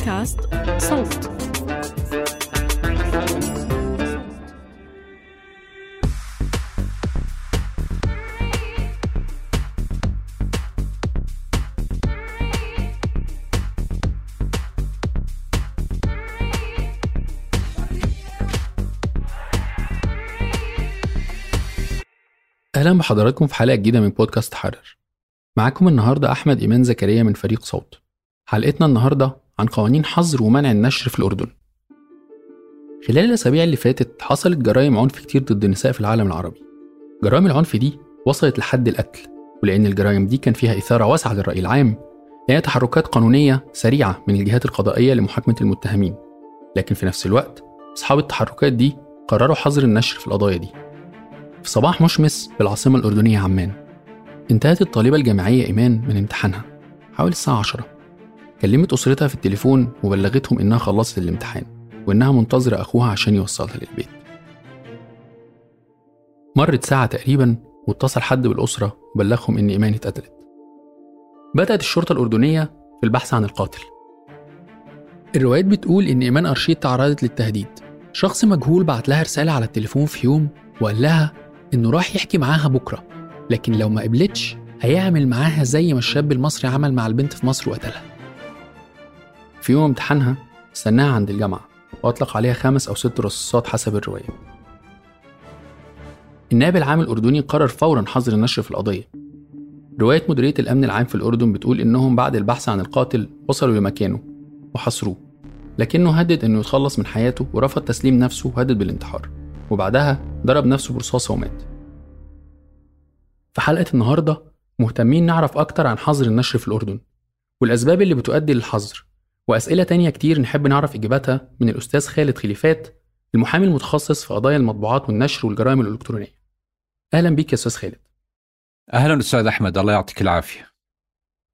بودكاست صوت. أهلا بحضراتكم في حلقة جديدة من بودكاست حرر. معاكم النهارده أحمد إيمان زكريا من فريق صوت. حلقتنا النهارده عن قوانين حظر ومنع النشر في الأردن. خلال الأسابيع اللي فاتت حصلت جرائم عنف كتير ضد النساء في العالم العربي. جرائم العنف دي وصلت لحد القتل ولأن الجرائم دي كان فيها إثارة واسعة للرأي العام لقينا تحركات قانونية سريعة من الجهات القضائية لمحاكمة المتهمين. لكن في نفس الوقت أصحاب التحركات دي قرروا حظر النشر في القضايا دي. في صباح مشمس بالعاصمة الأردنية عمان انتهت الطالبة الجامعية إيمان من امتحانها حوالي الساعة 10 كلمت أسرتها في التليفون وبلغتهم إنها خلصت الامتحان وإنها منتظرة أخوها عشان يوصلها للبيت. مرت ساعة تقريبا واتصل حد بالأسرة وبلغهم إن إيمان اتقتلت. بدأت الشرطة الأردنية في البحث عن القاتل. الروايات بتقول إن إيمان أرشيد تعرضت للتهديد. شخص مجهول بعت لها رسالة على التليفون في يوم وقال لها إنه راح يحكي معاها بكرة لكن لو ما قبلتش هيعمل معاها زي ما الشاب المصري عمل مع البنت في مصر وقتلها. في يوم امتحانها استناها عند الجامعة وأطلق عليها خمس أو ست رصاصات حسب الرواية. النائب العام الأردني قرر فورا حظر النشر في القضية. رواية مديرية الأمن العام في الأردن بتقول إنهم بعد البحث عن القاتل وصلوا لمكانه وحصروه لكنه هدد إنه يتخلص من حياته ورفض تسليم نفسه وهدد بالانتحار وبعدها ضرب نفسه برصاصة ومات. في حلقة النهاردة مهتمين نعرف أكتر عن حظر النشر في الأردن والأسباب اللي بتؤدي للحظر. وأسئلة تانية كتير نحب نعرف إجاباتها من الأستاذ خالد خليفات المحامي المتخصص في قضايا المطبوعات والنشر والجرائم الإلكترونية. أهلا بيك يا أستاذ خالد. أهلا أستاذ أحمد الله يعطيك العافية.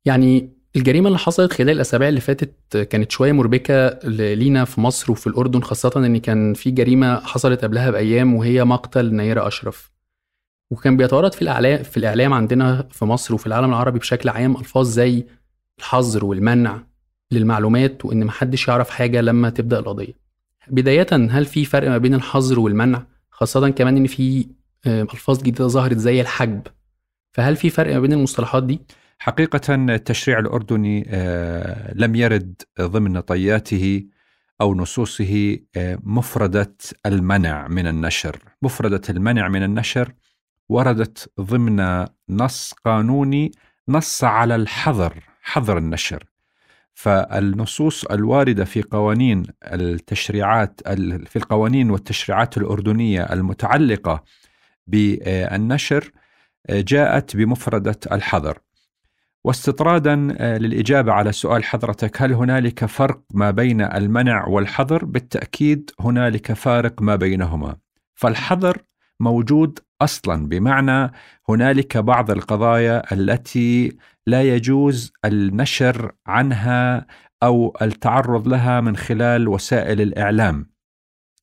يعني الجريمة اللي حصلت خلال الأسابيع اللي فاتت كانت شوية مربكة لينا في مصر وفي الأردن خاصة إن كان في جريمة حصلت قبلها بأيام وهي مقتل نيرة أشرف. وكان بيتوارد في الإعلام في الإعلام عندنا في مصر وفي العالم العربي بشكل عام ألفاظ زي الحظر والمنع للمعلومات وإن محدش يعرف حاجة لما تبدأ القضية. بداية هل في فرق ما بين الحظر والمنع؟ خاصة كمان إن في آه، ألفاظ جديدة ظهرت زي الحجب. فهل في فرق ما بين المصطلحات دي؟ حقيقة التشريع الأردني آه، لم يرد ضمن طياته أو نصوصه آه، مفردة المنع من النشر. مفردة المنع من النشر وردت ضمن نص قانوني نص على الحظر حظر النشر. فالنصوص الواردة في قوانين التشريعات ال- في القوانين والتشريعات الأردنية المتعلقة بالنشر آه، جاءت بمفردة الحظر واستطرادا آه، للإجابة على سؤال حضرتك هل هنالك فرق ما بين المنع والحظر؟ بالتأكيد هنالك فارق ما بينهما فالحظر موجود أصلا بمعنى هنالك بعض القضايا التي لا يجوز النشر عنها أو التعرض لها من خلال وسائل الإعلام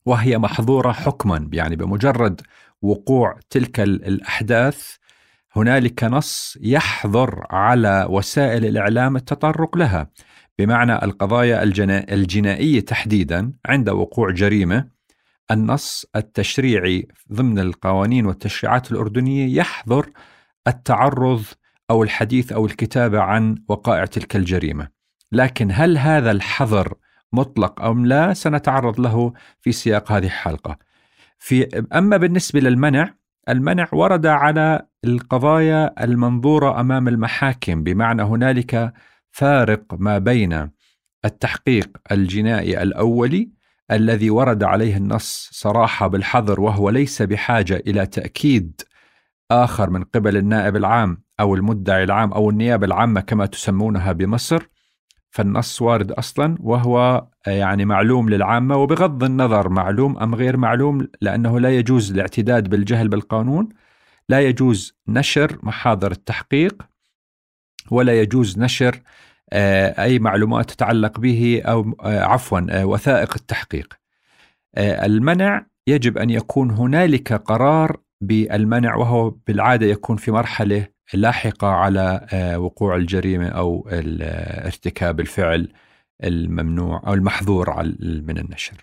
وهي محظورة حكما يعني بمجرد وقوع تلك ال- الأحداث هنالك نص يحظر على وسائل الإعلام التطرق لها. بمعنى القضايا الجنا- الجنائية تحديدا عند وقوع جريمة النص التشريعي ضمن القوانين والتشريعات الأردنية يحظر التعرض أو الحديث أو الكتابة عن وقائع تلك الجريمة. لكن هل هذا الحظر مطلق أم لا سنتعرض له في سياق هذه الحلقة. في أما بالنسبة للمنع المنع ورد على القضايا المنظورة أمام المحاكم بمعنى هنالك فارق ما بين التحقيق الجنائي الأولي الذي ورد عليه النص صراحة بالحظر وهو ليس بحاجة إلى تأكيد آخر من قبل النائب العام أو المدعي العام أو النيابة العامة كما تسمونها بمصر فالنص وارد أصلا وهو يعني معلوم للعامة وبغض النظر معلوم أم غير معلوم لأنه لا يجوز الاعتداد بالجهل بالقانون لا يجوز نشر محاضر التحقيق ولا يجوز نشر آه، أي معلومات تتعلق به أو آه، عفوا آه، وثائق التحقيق. آه، المنع يجب أن يكون هنالك قرار بالمنع وهو بالعادة يكون في مرحلة لاحقة على آه، وقوع الجريمة أو ال- آه، ارتكاب الفعل الممنوع أو المحظور من النشر.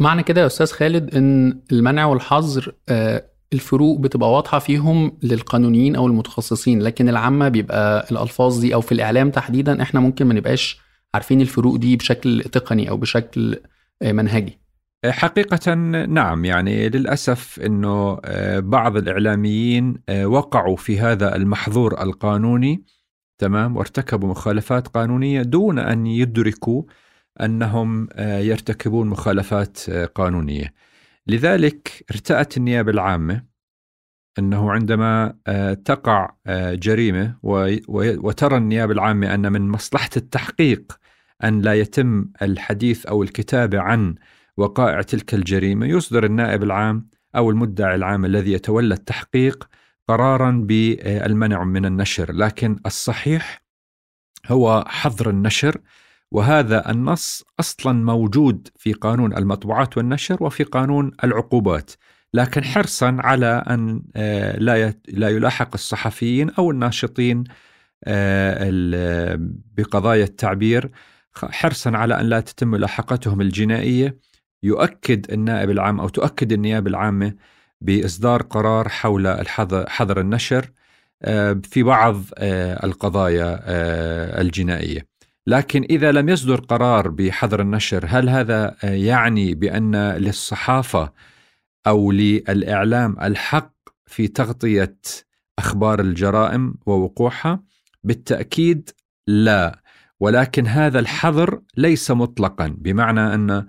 معنى كده يا أستاذ خالد إن المنع والحظر آه، الفروق بتبقى واضحة فيهم للقانونيين أو المتخصصين لكن العامة بيبقى الألفاظ دي أو في الإعلام تحديدا إحنا ممكن ما نبقاش عارفين الفروق دي بشكل تقني أو بشكل منهجي حقيقة نعم يعني للأسف أنه بعض الإعلاميين وقعوا في هذا المحظور القانوني تمام وارتكبوا مخالفات قانونية دون أن يدركوا أنهم يرتكبون مخالفات قانونية. لذلك ارتأت النيابة العامة أنه عندما تقع جريمة وترى النيابة العامة أن من مصلحة التحقيق أن لا يتم الحديث أو الكتابة عن وقائع تلك الجريمة يصدر النائب العام أو المدعي العام الذي يتولى التحقيق قرارا بالمنع من النشر لكن الصحيح هو حظر النشر وهذا النص أصلا موجود في قانون المطبوعات والنشر وفي قانون العقوبات لكن حرصا على أن آه، لا لا يلاحق الصحفيين أو الناشطين آه، بقضايا التعبير حرصا على أن لا تتم ملاحقتهم الجنائية. يؤكد النائب العام أو تؤكد النيابة العامة بإصدار قرار حول حظر النشر آه، في بعض آه، القضايا آه، الجنائية. لكن إذا لم يصدر قرار بحظر النشر هل هذا يعني بأن للصحافة أو للإعلام الحق في تغطية أخبار الجرائم ووقوعها؟ بالتأكيد لا ولكن هذا الحظر ليس مطلقا بمعنى أن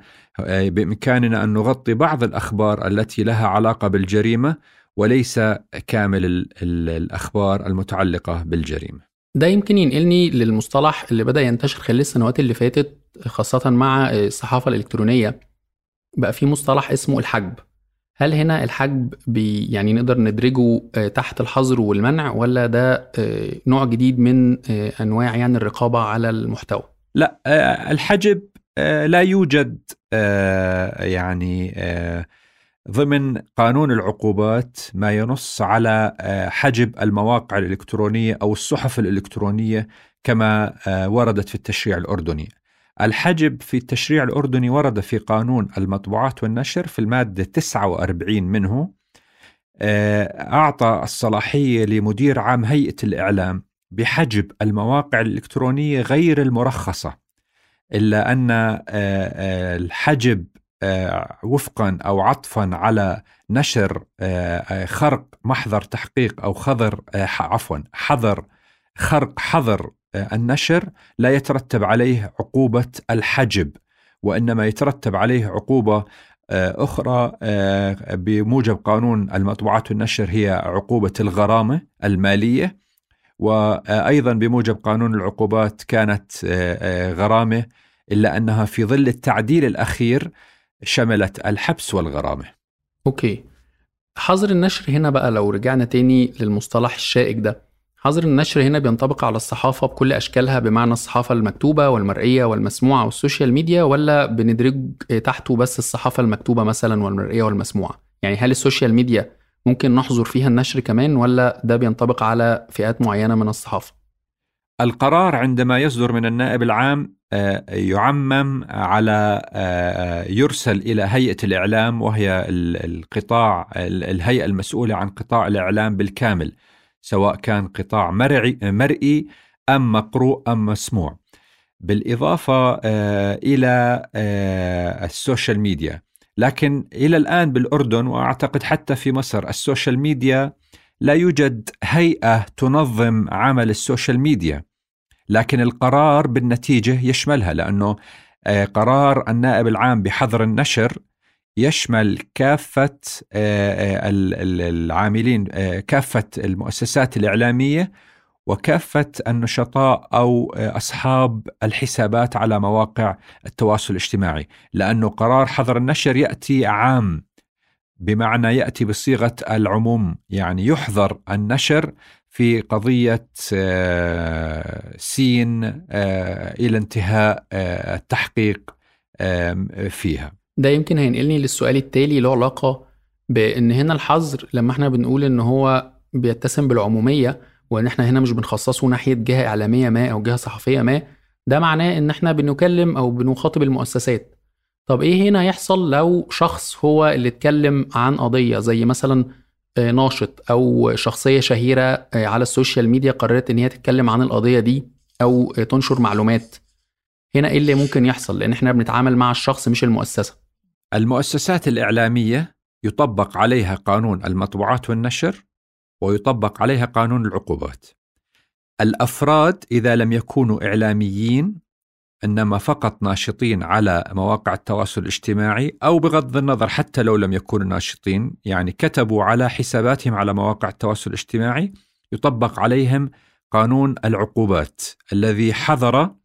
بإمكاننا أن نغطي بعض الأخبار التي لها علاقة بالجريمة وليس كامل الأخبار المتعلقة بالجريمة. ده يمكن ينقلني للمصطلح اللي بدأ ينتشر خلال السنوات اللي فاتت خاصة مع الصحافة الإلكترونية بقى في مصطلح اسمه الحجب. هل هنا الحجب بي يعني نقدر ندرجه تحت الحظر والمنع ولا ده نوع جديد من أنواع يعني الرقابة على المحتوى؟ لا الحجب لا يوجد آه، يعني آه، ضمن قانون العقوبات ما ينص على آه، حجب المواقع الإلكترونية أو الصحف الإلكترونية كما وردت في التشريع الأردني. الحجب في التشريع الأردني ورد في قانون المطبوعات والنشر في المادة 49 منه أعطى الصلاحية لمدير عام هيئة الإعلام بحجب المواقع الإلكترونية غير المرخصة إلا أن آه، آه، الحجب آه، وفقا أو عطفا على نشر خرق محضر تحقيق أو خضر عفوا حظر خرق حظر النشر لا يترتب عليه عقوبة الحجب وإنما يترتب عليه عقوبة أخرى بموجب قانون المطبوعات والنشر هي عقوبة الغرامة المالية وأيضا بموجب قانون العقوبات كانت غرامة إلا أنها في ظل التعديل الأخير شملت الحبس والغرامة. okay. حظر النشر هنا بقى لو رجعنا تاني للمصطلح الشائك ده حظر النشر هنا بينطبق على الصحافة بكل أشكالها بمعنى الصحافة المكتوبة والمرئية والمسموعة وال social media ولا بندرج تحته بس الصحافة المكتوبة مثلا والمرئية والمسموعة؟ يعني هل السوشيال ميديا ممكن نحظر فيها النشر كمان ولا ده بينطبق على فئات معينة من الصحافة؟ القرار عندما يصدر من النائب العام آه، يعمم على آه، يرسل إلى هيئة الإعلام وهي القطاع الهيئة المسؤولة عن قطاع الإعلام بالكامل. سواء كان قطاع مرئي مرئي أم مقروء أم مسموع. بالإضافة آه، إلى ال social media. لكن إلى الآن بالأردن وأعتقد حتى في مصر ال social media لا يوجد هيئة تنظم عمل ال social media. لكن القرار بالنتيجة يشملها لأنه آه، قرار النائب العام بحظر النشر يشمل كافة آه، آه، العاملين كافة المؤسسات الإعلامية وكافة النشطاء أو أصحاب الحسابات على مواقع التواصل الاجتماعي. لأنه قرار حظر النشر يأتي عام بمعنى يأتي بصيغة العموم. يعني يحظر النشر في قضية آه، سين آه، إلى انتهاء آه، التحقيق فيها. ده يمكن هينقلني للسؤال التالي له علاقة بأن هنا الحظر لما إحنا بنقول أن هو بيتسم بالعمومية وأن إحنا هنا مش بنخصصه ناحية جهة إعلامية ما أو جهة صحفية ما ده معناه إن إحنا بنكلم أو بنخاطب المؤسسات. طب إيه هنا يحصل لو شخص هو اللي اتكلم عن قضية زي مثلا آه، ناشط أو شخصية شهيرة آه، على ال social media قررت إن هي تتكلم عن القضية دي أو تنشر معلومات. هنا إيه اللي ممكن يحصل؟ لأن إحنا بنتعامل مع الشخص مش المؤسسة. المؤسسات الإعلامية يطبق عليها قانون المطبوعات والنشر ويطبق عليها قانون العقوبات. الأفراد إذا لم يكونوا إعلاميين إنما فقط ناشطين على مواقع التواصل الاجتماعي أو بغض النظر حتى لو لم يكونوا ناشطين يعني كتبوا على حساباتهم على مواقع التواصل الاجتماعي يطبق عليهم قانون العقوبات الذي حظر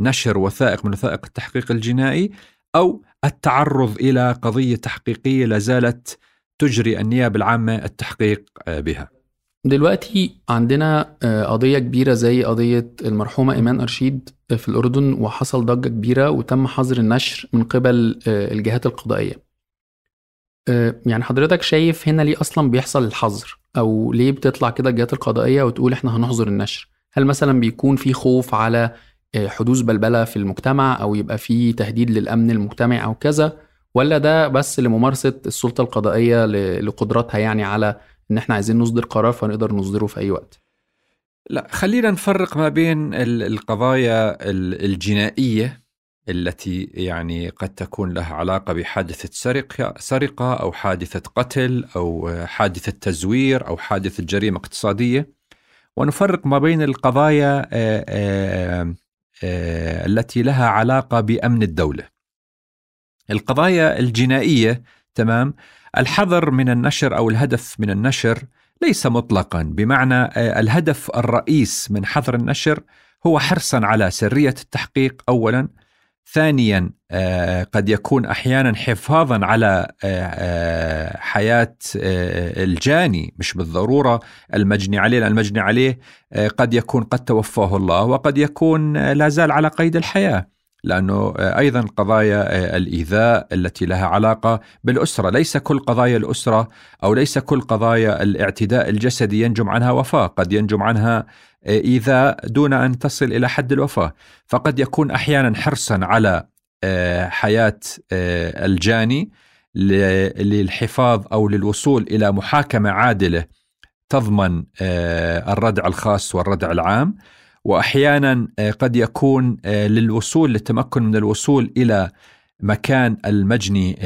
نشر وثائق من وثائق التحقيق الجنائي أو التعرض إلى قضية تحقيقية لا زالت تجري النيابة العامة التحقيق بها. دلوقتي عندنا آه، قضية كبيرة زي قضية المرحومة إيمان أرشيد في الأردن وحصل ضجة كبيرة وتم حظر النشر من قبل آه، الجهات القضائية. آه، يعني حضرتك شايف هنا ليه أصلا بيحصل الحظر؟ أو ليه بتطلع كده الجهات القضائية وتقول إحنا هنحظر النشر؟ هل مثلا بيكون في خوف على حدوث بلبلة في المجتمع أو يبقى في تهديد للأمن المجتمعي أو كذا ولا ده بس لممارسة السلطة القضائية لقدراتها يعني على إن إحنا عايزين نصدر قرار فنقدر نصدره في أي وقت؟ لا خلينا نفرق ما بين القضايا الجنائية التي يعني قد تكون لها علاقة بحادثة سرقة سرقة أو حادثة قتل أو حادثة تزوير أو حادثة جريمة اقتصادية. ونفرق ما بين القضايا التي لها علاقة بأمن الدولة. القضايا الجنائية تمام الحذر من النشر أو الهدف من النشر ليس مطلقا بمعنى آه، الهدف الرئيس من حظر النشر هو حرصا على سرية التحقيق اولا ثانيا آه، قد يكون أحيانا حفاظا على آه، حياة الجاني مش بالضرورة المجني عليه لأن المجني عليه قد يكون قد توفاه الله وقد يكون لا زال على قيد الحياة لأنه أيضا قضايا الإيذاء التي لها علاقة بالأسرة، ليس كل قضايا الأسرة أو ليس كل قضايا الاعتداء الجسدي ينجم عنها وفاة، قد ينجم عنها ايذاء دون أن تصل إلى حد الوفاة، فقد يكون أحيانا حرصا على آه، حياة آه، الجاني للحفاظ أو للوصول إلى محاكمة عادلة تضمن آه، الردع الخاص والردع العام. وأحيانا قد يكون للوصول للتمكن من الوصول إلى مكان المجني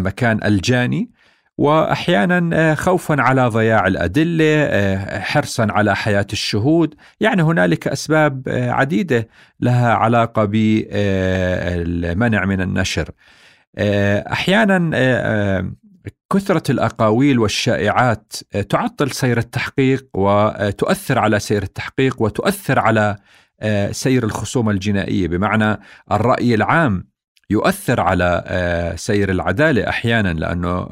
مكان الجاني. وأحيانا خوفا على ضياع الأدلة حرصا على حياة الشهود. يعني هنالك أسباب عديدة لها علاقة بالمنع من النشر. أحيانا كثرة الأقاويل والشائعات آه، تعطل سير التحقيق وتؤثر على سير التحقيق وتؤثر على آه، سير الخصومة الجنائية. بمعنى الرأي العام يؤثر على آه، سير العدالة أحيانا لأنه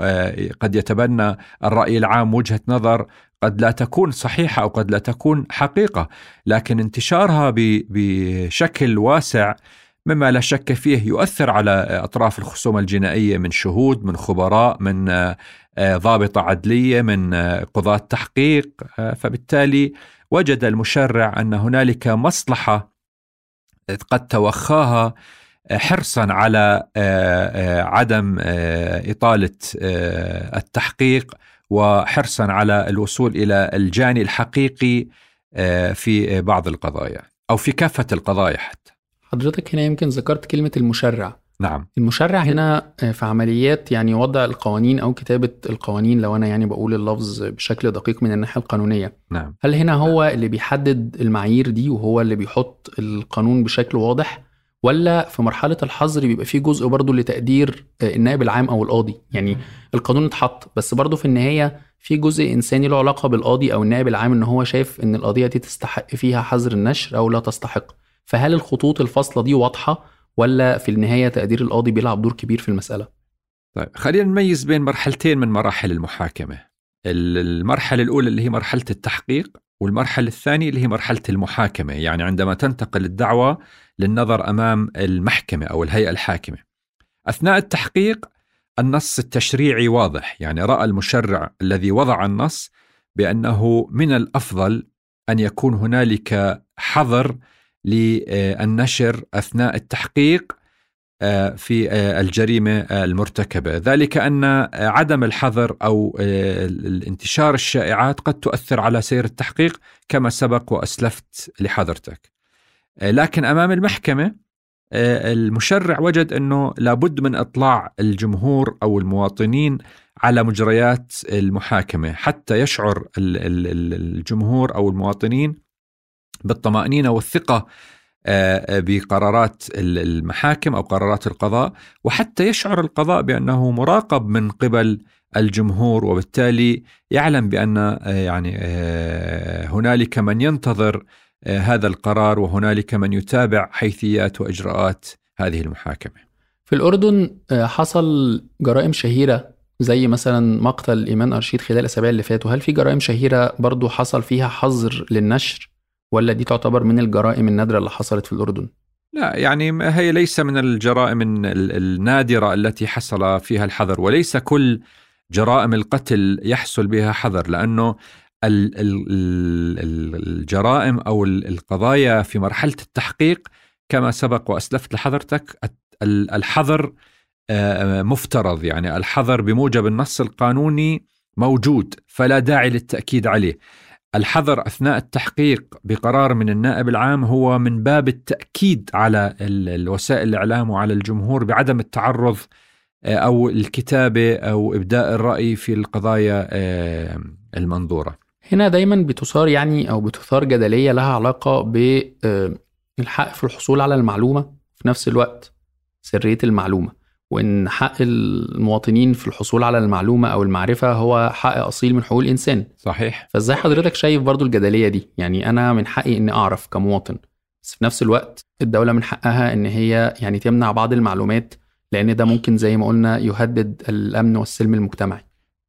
قد يتبنى الرأي العام وجهة نظر قد لا تكون صحيحة أو قد لا تكون حقيقة. لكن انتشارها بشكل واسع مما لا شك فيه يؤثر على أطراف الخصومة الجنائية من شهود من خبراء من آه، ضابطة عدلية من آه، قضاة تحقيق آه، فبالتالي وجد المشرع أن هنالك مصلحة قد توخاها حرصا على عدم إطالة التحقيق وحرصا على الوصول إلى الجاني الحقيقي في بعض القضايا أو في كافة القضايا حتى. حضرتك هنا يمكن ذكرت كلمة المشرع. نعم. المشرع هنا آه، في عمليات يعني وضع القوانين أو كتابة القوانين لو أنا يعني بقول اللفظ بشكل دقيق من الناحية القانونية. نعم. هل هنا هو اللي بيحدد المعايير دي وهو اللي بيحط القانون بشكل واضح؟ ولا في مرحلة الحظر بيبقى فيه جزء برضه لتقدير آه، النائب العام أو القاضي يعني القانون اتحط بس برضه في النهاية في جزء إنساني له علاقة بالقاضي أو النائب العام إن هو شايف إن القضية دي تستحق فيها حظر النشر أو لا تستحق فهل الخطوط الفاصلة دي واضحة ولا في النهاية تقدير القاضي بيلعب دور كبير في المسألة؟ طيب خلينا نميز بين مرحلتين من مراحل المحاكمة. المرحلة الأولى اللي هي مرحلة التحقيق والمرحلة الثانية اللي هي مرحلة المحاكمة، يعني عندما تنتقل الدعوة للنظر أمام المحكمة أو الهيئة الحاكمة. أثناء التحقيق النص التشريعي واضح، يعني رأى المشرع الذي وضع النص بأنه من الأفضل أن يكون هنالك حظر للنشر أثناء التحقيق في آه، الجريمة المرتكبة، ذلك أن عدم الحظر أو الانتشار الشائعات قد تؤثر على سير التحقيق كما سبق وأسلفت لحضرتك. لكن أمام المحكمة المشرع وجد أنه لابد من إطلاع الجمهور أو المواطنين على مجريات المحاكمة حتى يشعر الجمهور أو المواطنين بالطمأنينة والثقة آه، آه، بقرارات المحاكم أو قرارات القضاء وحتى يشعر القضاء بأنه مراقب من قبل الجمهور وبالتالي يعلم بأن آه، يعني هنالك من ينتظر هذا القرار وهنالك من يتابع حيثيات وإجراءات هذه المحاكمة. في الأردن حصل جرائم شهيرة زي مثلا مقتل إيمان أرشيد خلال الأسابيع اللي فاتوا، هل في جرائم شهيرة برضو حصل فيها حظر للنشر ولا دي تعتبر من الجرائم النادرة اللي حصلت في الأردن؟ لا يعني هي ليس من الجرائم النادرة التي حصل فيها الحظر وليس كل جرائم القتل يحصل بها حظر لأنه الجرائم أو القضايا في مرحلة التحقيق كما سبق وأسلفت لحضرتك الحظر آه، مفترض يعني الحظر بموجب النص القانوني موجود فلا داعي للتأكيد عليه الحظر أثناء التحقيق بقرار من النائب العام هو من باب التأكيد على الوسائل الإعلام وعلى الجمهور بعدم التعرض آه، أو الكتابة أو إبداء الرأي في القضايا آه، المنظورة. هنا دايما بتثار يعني أو بتثار جدلية لها علاقة بالحق في الحصول على المعلومة في نفس الوقت سرية المعلومة. وإن حق المواطنين في الحصول على المعلومة أو المعرفة هو حق أصيل من حقوق الإنسان. صحيح. فإزاي حضرتك شايف برضو الجدلية دي؟ يعني أنا من حقي إني أعرف كمواطن بس في نفس الوقت الدولة من حقها إن هي يعني تمنع بعض المعلومات لأن ده ممكن زي ما قلنا يهدد الأمن والسلم المجتمعي.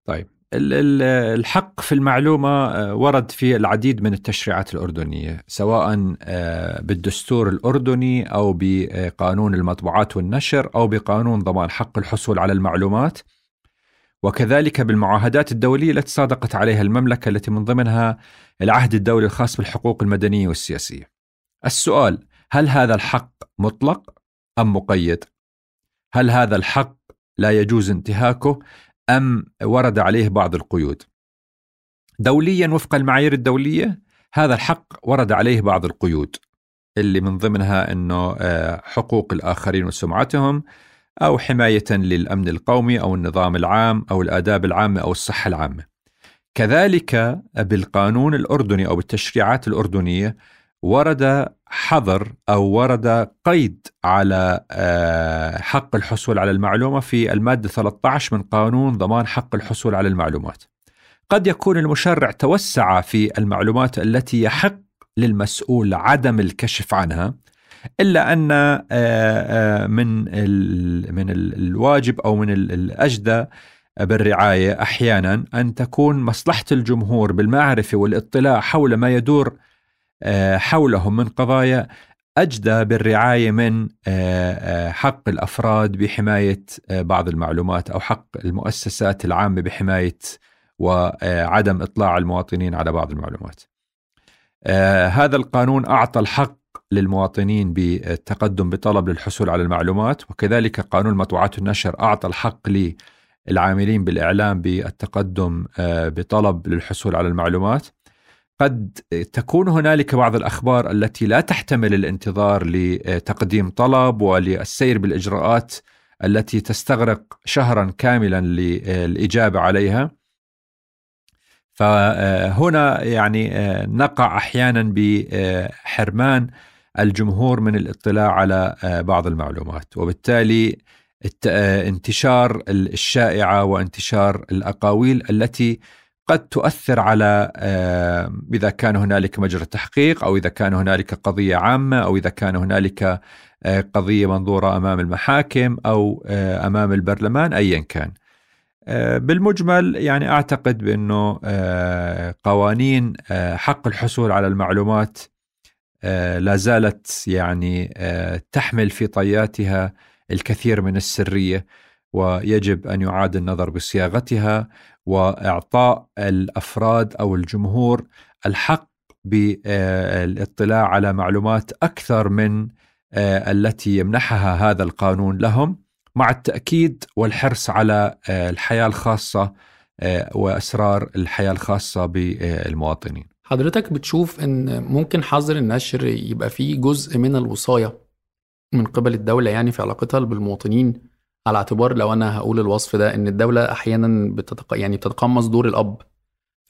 طيب. الحق في المعلومة آه، ورد في العديد من التشريعات الأردنية سواء آه، بالدستور الأردني أو بقانون المطبوعات والنشر أو بقانون ضمان حق الحصول على المعلومات. وكذلك بالمعاهدات الدولية التي صادقت عليها المملكة التي من ضمنها العهد الدولي الخاص بالحقوق المدنية والسياسية. السؤال هل هذا الحق مطلق أم مقيد؟ هل هذا الحق لا يجوز انتهاكه؟ أم ورد عليه بعض القيود. دوليا وفق المعايير الدولية هذا الحق ورد عليه بعض القيود اللي من ضمنها أنه آه، حقوق الآخرين وسمعتهم أو حماية للأمن القومي أو النظام العام أو الآداب العامة أو الصحة العامة. كذلك بالقانون الأردني أو بالتشريعات الأردنية ورد حظر أو ورد قيد على آه، حق الحصول على المعلومة في المادة 13 من قانون ضمان حق الحصول على المعلومات. قد يكون المشرع توسع في المعلومات التي يحق للمسؤول عدم الكشف عنها إلا أن آه، آه، من من الواجب أو من الأجدى بالرعاية أحيانا أن تكون مصلحة الجمهور بالمعرفة والإطلاع حول ما يدور حولهم من قضايا أجدى بالرعاية من آه، آه، حق الأفراد بحماية بعض المعلومات أو حق المؤسسات العامة بحماية وعدم إطلاع المواطنين على بعض المعلومات. هذا القانون أعطى الحق للمواطنين بالتقدم بطلب للحصول على المعلومات وكذلك قانون المطبوعات والنشر أعطى الحق للعاملين بالإعلام بالتقدم بطلب للحصول على المعلومات. قد تكون هنالك بعض الأخبار التي لا تحتمل الانتظار لتقديم طلب وللسير بالإجراءات التي تستغرق شهرا كاملا للإجابة عليها. فهنا يعني نقع أحيانا بحرمان الجمهور من الاطلاع على بعض المعلومات وبالتالي انتشار الشائعة وانتشار الأقاويل التي قد تؤثر على إذا كان هنالك مجرى تحقيق أو إذا كان هنالك قضية عامة أو إذا كان هنالك آه، قضية منظورة أمام المحاكم أو آه، أمام البرلمان ايا كان. آه، بالمجمل يعني أعتقد بأنه قوانين حق الحصول على المعلومات لا زالت يعني تحمل في طياتها الكثير من السرية ويجب أن يعاد النظر بصياغتها وإعطاء الأفراد أو الجمهور الحق بالاطلاع على معلومات أكثر من التي يمنحها هذا القانون لهم مع التأكيد والحرص على الحياة الخاصة واسرار الحياة الخاصة بالمواطنين. حضرتك بتشوف إن ممكن حظر النشر يبقى فيه جزء من الوصاية من قبل الدولة يعني في علاقتها بالمواطنين على اعتبار لو أنا هقول الوصف ده إن الدولة أحيانا بتتق... يعني بتتقمص دور الأب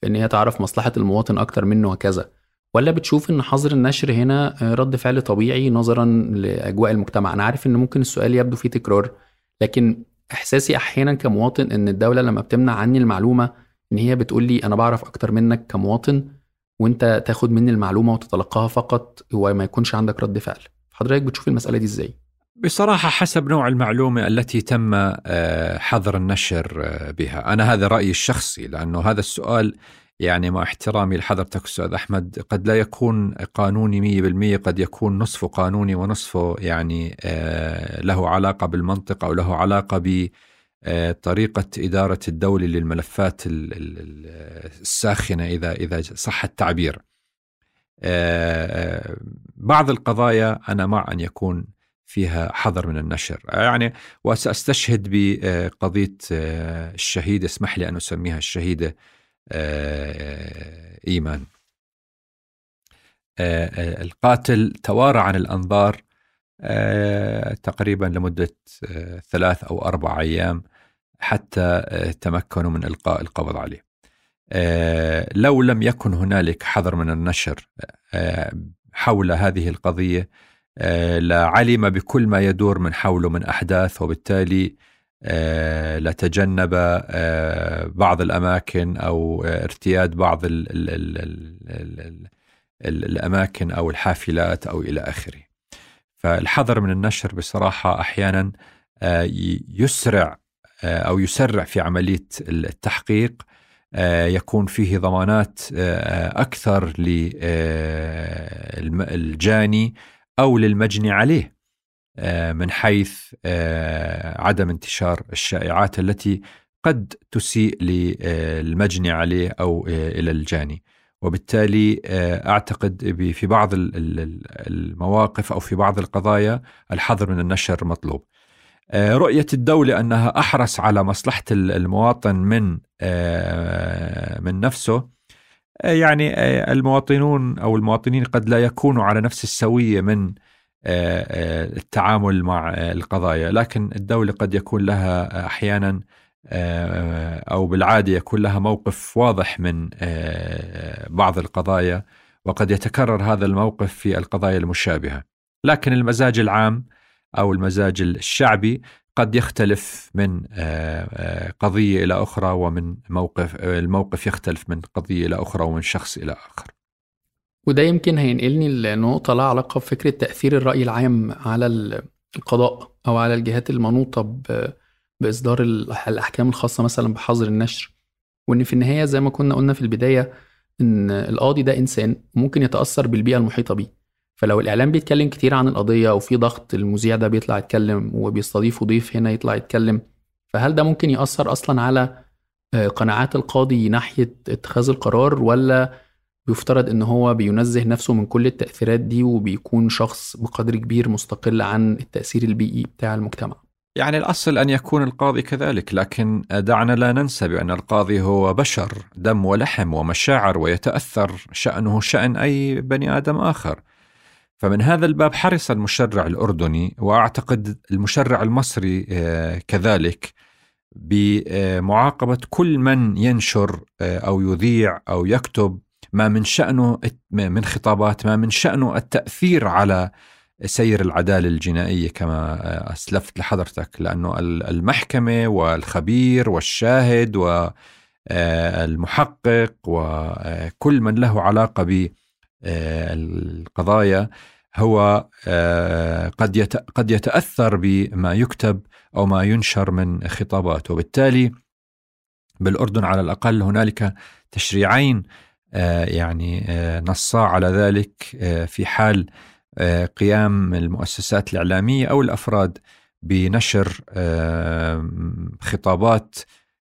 في إن هي تعرف مصلحة المواطن أكتر منه وكذا. ولا بتشوف إن حظر النشر هنا رد فعل طبيعي نظرا لأجواء المجتمع؟ أنا عارف إن ممكن السؤال يبدو فيه تكرار لكن إحساسي أحيانا كمواطن إن الدولة لما بتمنع عني المعلومة إن هي بتقول لي أنا بعرف أكتر منك كمواطن وأنت تاخد مني المعلومة وتتلقاها فقط وما يكونش عندك رد فعل. حضرتك بتشوف المسألة دي إزاي؟ بصراحة حسب نوع المعلومة التي تم حظر النشر بها. أنا هذا رأيي الشخصي لأنه هذا السؤال يعني مع احترامي لحضرتك أستاذ أحمد قد لا يكون قانوني مية بالمية قد يكون نصفه قانوني ونصفه يعني له علاقة بالمنطق أو له علاقة بطريقة إدارة الدولة للملفات الساخنة إذا إذا صح التعبير. بعض القضايا أنا مع أن يكون فيها حظر من النشر. يعني وسأستشهد بقضية الشهيدة اسمح لي أن أسميها الشهيدة إيمان. القاتل توارى عن الأنظار تقريبا لمدة ثلاث أو أربع أيام حتى تمكنوا من إلقاء القبض عليه. لو لم يكن هنالك حظر من النشر حول هذه القضية لعلم بكل ما يدور من حوله من أحداث وبالتالي لتجنب بعض الأماكن أو ارتياد بعض ال ال ال ال ال الأماكن أو الحافلات أو إلى آخره. فالحظر من النشر بصراحة أحيانا يسرع أو يسرع في عملية التحقيق يكون فيه ضمانات أكثر للجاني أو للمجني عليه من حيث عدم انتشار الشائعات التي قد تسيء للمجني عليه أو إلى الجاني. وبالتالي أعتقد في بعض المواقف أو في بعض القضايا الحظر من النشر مطلوب. رؤية الدولة أنها أحرص على مصلحة المواطن من من نفسه يعني المواطنون أو المواطنين قد لا يكونوا على نفس السوية من التعامل مع القضايا. لكن الدولة قد يكون لها أحيانا أو بالعادة يكون لها موقف واضح من بعض القضايا وقد يتكرر هذا الموقف في القضايا المشابهة. لكن المزاج العام أو المزاج الشعبي قد يختلف من قضية إلى أخرى ومن موقف الموقف يختلف من قضية إلى أخرى ومن شخص إلى آخر. وده يمكن هينقلني لنقطة لها علاقة بفكرة تأثير الرأي العام على القضاء أو على الجهات المنوطة بإصدار الأحكام الخاصة مثلا بحظر النشر. وإن في النهاية زي ما كنا قلنا في البداية إن القاضي ده إنسان ممكن يتأثر بالبيئة المحيطة بيه. فلو الإعلام بيتكلم كتير عن القضية وفي ضغط المذيع ده بيطلع يتكلم وبيستضيفوا ضيف هنا يطلع يتكلم فهل ده ممكن يأثر أصلا على قناعات القاضي ناحية اتخاذ القرار ولا بيفترض إن هو بينزه نفسه من كل التأثيرات دي وبيكون شخص بقدر كبير مستقل عن التأثير البيئي بتاع المجتمع؟ يعني الأصل أن يكون القاضي كذلك لكن دعنا لا ننسى بأن القاضي هو بشر دم ولحم ومشاعر ويتأثر شأنه شأن أي بني آدم آخر. فمن هذا الباب حرص المشرع الأردني وأعتقد المشرع المصري كذلك بمعاقبة كل من ينشر أو يذيع أو يكتب ما من شأنه من خطابات ما من شأنه التأثير على سير العدالة الجنائية كما أسلفت لحضرتك. لأنه المحكمة والخبير والشاهد والمحقق وكل من له علاقة بالقضايا هو قد قد يتأثر بما يكتب أو ما ينشر من خطابات وبالتالي بالأردن على الأقل هنالك تشريعين يعني نصا على ذلك في حال قيام المؤسسات الإعلامية أو الأفراد بنشر خطابات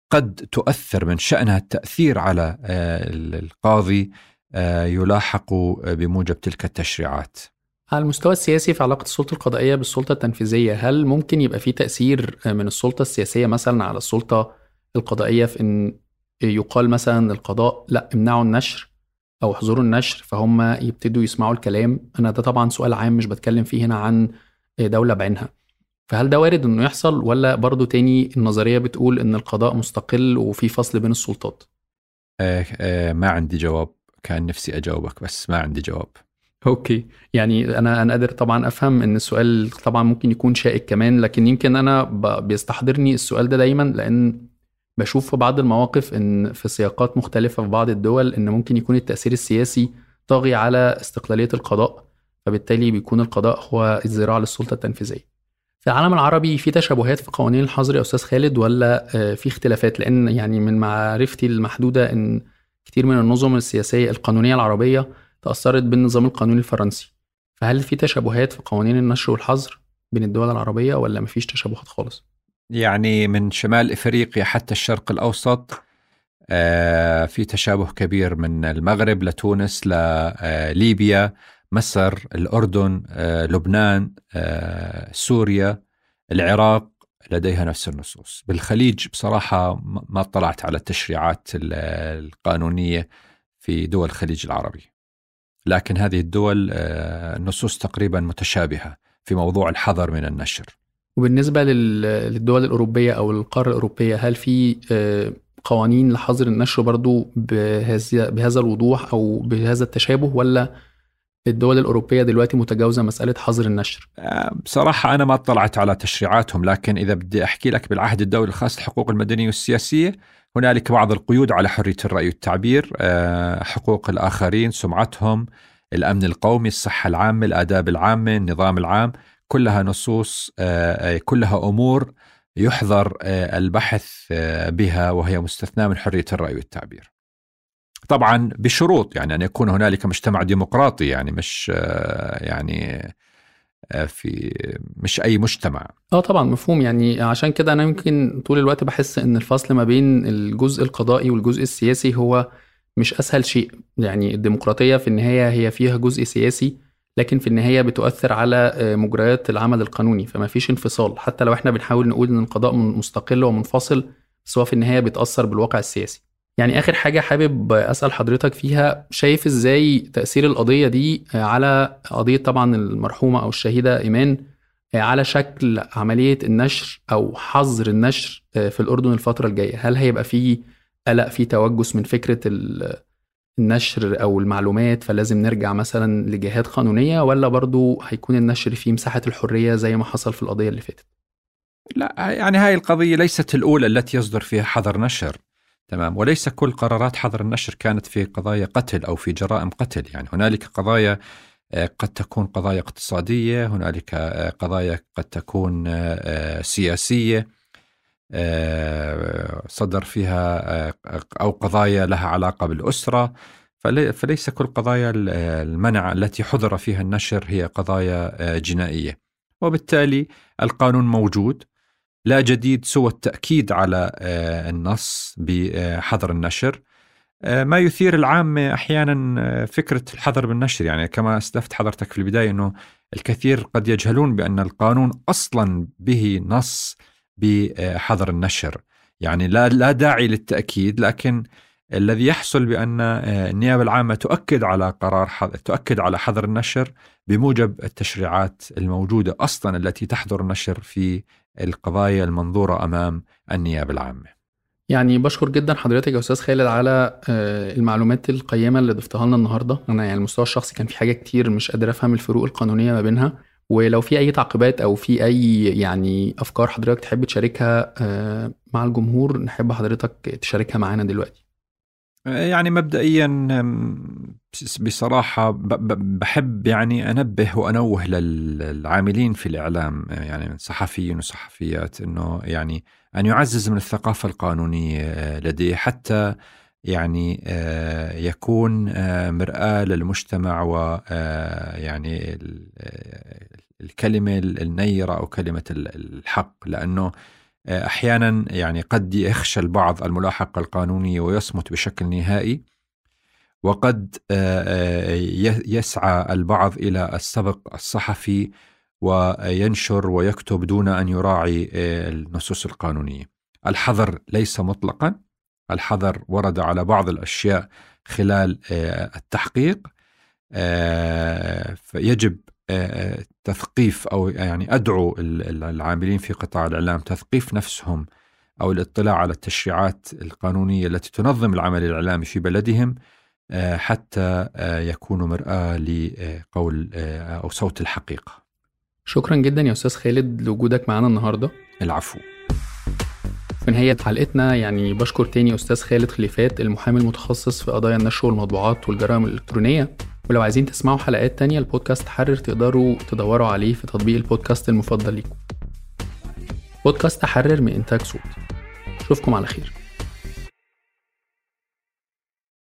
قد تؤثر من شأنها التأثير على القاضي آه، يلاحقوا بموجب تلك التشريعات. على المستوى السياسي في علاقة السلطة القضائية بالسلطة التنفيذية هل ممكن يبقى في تأثير من السلطة السياسية مثلا على السلطة القضائية في إن يقال مثلا القضاء لأ امنعوا النشر أو احظروا النشر فهم يبتدوا يسمعوا الكلام؟ أنا ده طبعا سؤال عام مش بتكلم فيه هنا عن دولة بعينها. فهل ده وارد إنه يحصل ولا برضو تاني النظرية بتقول إن القضاء مستقل وفي فصل بين السلطات؟ آه آه ما عندي جواب. كان نفسي أجاوبك بس ما عندي جواب. أوكي. يعني أنا أنا قادر طبعا أفهم إن السؤال طبعا ممكن يكون شائك كمان لكن يمكن أنا بيستحضرني السؤال ده دايما لأن بشوف في بعض المواقف إن في سياقات مختلفة في بعض الدول إن ممكن يكون التأثير السياسي طاغي على استقلالية القضاء فبالتالي بيكون القضاء هو الذراع للسلطة التنفيذية. في العالم العربي في تشابهات في قوانين الحظر يا أستاذ خالد ولا في اختلافات؟ لأن يعني من معرفتي المحدودة إن كتير من النظم السياسية القانونية العربية تأثرت بالنظام القانوني الفرنسي فهل في تشابهات في قوانين النشر والحظر بين الدول العربية ولا مفيش تشابهات خالص؟ يعني من شمال إفريقيا حتى الشرق الأوسط آه في تشابه كبير من المغرب لتونس لليبيا مصر الأردن آه لبنان آه سوريا العراق لديها نفس النصوص بالخليج بصراحة ما اطلعت على التشريعات القانونية في دول الخليج العربي لكن هذه الدول النصوص تقريبا متشابهة في موضوع الحذر من النشر. وبالنسبة للدول الأوروبية أو القارة الأوروبية هل في قوانين لحظر النشر برضو بهذا الوضوح أو بهذا التشابه ولا الدول الأوروبية دلوقتي متجاوزة مسألة حظر النشر. بصراحة أنا ما اطلعت على تشريعاتهم لكن إذا بدي أحكي لك بالعهد الدولي الخاص للحقوق المدنية والسياسية هنالك بعض القيود على حرية الرأي والتعبير. حقوق الآخرين سمعتهم الأمن القومي الصحة العامة الآداب العامة النظام العام كلها نصوص كلها أمور يحظر البحث بها وهي مستثناة من حرية الرأي والتعبير. طبعا بشروط يعني أن يكون هنالك مجتمع ديمقراطي يعني مش يعني في مش أي مجتمع. آه طبعا مفهوم. يعني عشان كده أنا يمكن طول الوقت بحس إن الفصل ما بين الجزء القضائي والجزء السياسي هو مش أسهل شيء. يعني الديمقراطية في النهاية هي فيها جزء سياسي لكن في النهاية بتؤثر على مجريات العمل القانوني فما فيش انفصال. حتى لو إحنا بنحاول نقول إن القضاء مستقل ومنفصل بس هو في النهاية بيتأثر بالواقع السياسي. يعني آخر حاجة حابب أسأل حضرتك فيها شايف إزاي تأثير القضية دي على قضية طبعا المرحومة أو الشهيدة إيمان على شكل عملية النشر أو حظر النشر في الأردن الفترة الجاية؟ هل هيبقى في قلق في توجس من فكرة النشر أو المعلومات فلازم نرجع مثلا لجهات قانونية ولا برضو هيكون النشر فيه مساحة الحرية زي ما حصل في القضية اللي فاتت؟ لا يعني هاي القضية ليست الأولى التي يصدر فيها حظر نشر. تمام. وليس كل قرارات حظر النشر كانت في قضايا قتل أو في جرائم قتل. يعني هنالك قضايا قد تكون قضايا اقتصادية هنالك قضايا قد تكون سياسية صدر فيها أو قضايا لها علاقة بالأسرة. فليس كل قضايا المنع التي حظر فيها النشر هي قضايا جنائية. وبالتالي القانون موجود. لا جديد سوى التأكيد على النص بحظر النشر. ما يثير العامة أحيانا فكرة الحظر بالنشر. يعني كما أسلفت حضرتك في البداية أنه الكثير قد يجهلون بأن القانون أصلا به نص بحظر النشر. يعني لا, لا داعي للتأكيد لكن الذي يحصل بأن النيابة العامة تؤكد على قرار تؤكد على حظر النشر بموجب التشريعات الموجودة أصلا التي تحظر النشر في القضايا المنظورة أمام النيابة العامة. يعني بشكر جدا حضرتك يا أستاذ خالد على المعلومات القيمة اللي ضفتها لنا النهارده. أنا يعني المستوى الشخصي كان في حاجات كتير مش قادر أفهم الفروق القانونية ما بينها. ولو في أي تعقيبات أو في أي يعني أفكار حضرتك تحب تشاركها مع الجمهور نحب حضرتك تشاركها معانا دلوقتي. يعني مبدئيا بصراحة بحب يعني أنبه وأنوه للعاملين في الإعلام يعني صحفيين وصحفيات أنه يعني أن يعزز من الثقافة القانونية لديه حتى يعني يكون مرآة للمجتمع ويعني الكلمة النيرة أو كلمة الحق. لأنه أحيانا يعني قد يخشى البعض الملاحقه القانونيه ويصمت بشكل نهائي وقد يسعى البعض إلى السبق الصحفي وينشر ويكتب دون أن يراعي النصوص القانونية. الحظر ليس مطلقا، الحظر ورد على بعض الأشياء خلال التحقيق فيجب تثقيف أو يعني أدعو العاملين في قطاع الإعلام تثقيف نفسهم أو الاطلاع على التشريعات القانونية التي تنظم العمل الإعلامي في بلدهم حتى يكونوا مرآة لقول أو صوت الحقيقة. شكرا جدا يا أستاذ خالد لوجودك معنا النهارده. العفو. في نهاية حلقتنا يعني بشكر تاني أستاذ خالد خليفات المحامي المتخصص في قضايا النشر والمطبوعات والجرائم الإلكترونية ولو عايزين تسمعوا حلقات تانية البودكاست حرر تقدروا تدوروا عليه في تطبيق البودكاست المفضل ليكم. بودكاست حرر من إنتاج صوت. أشوفكم على خير.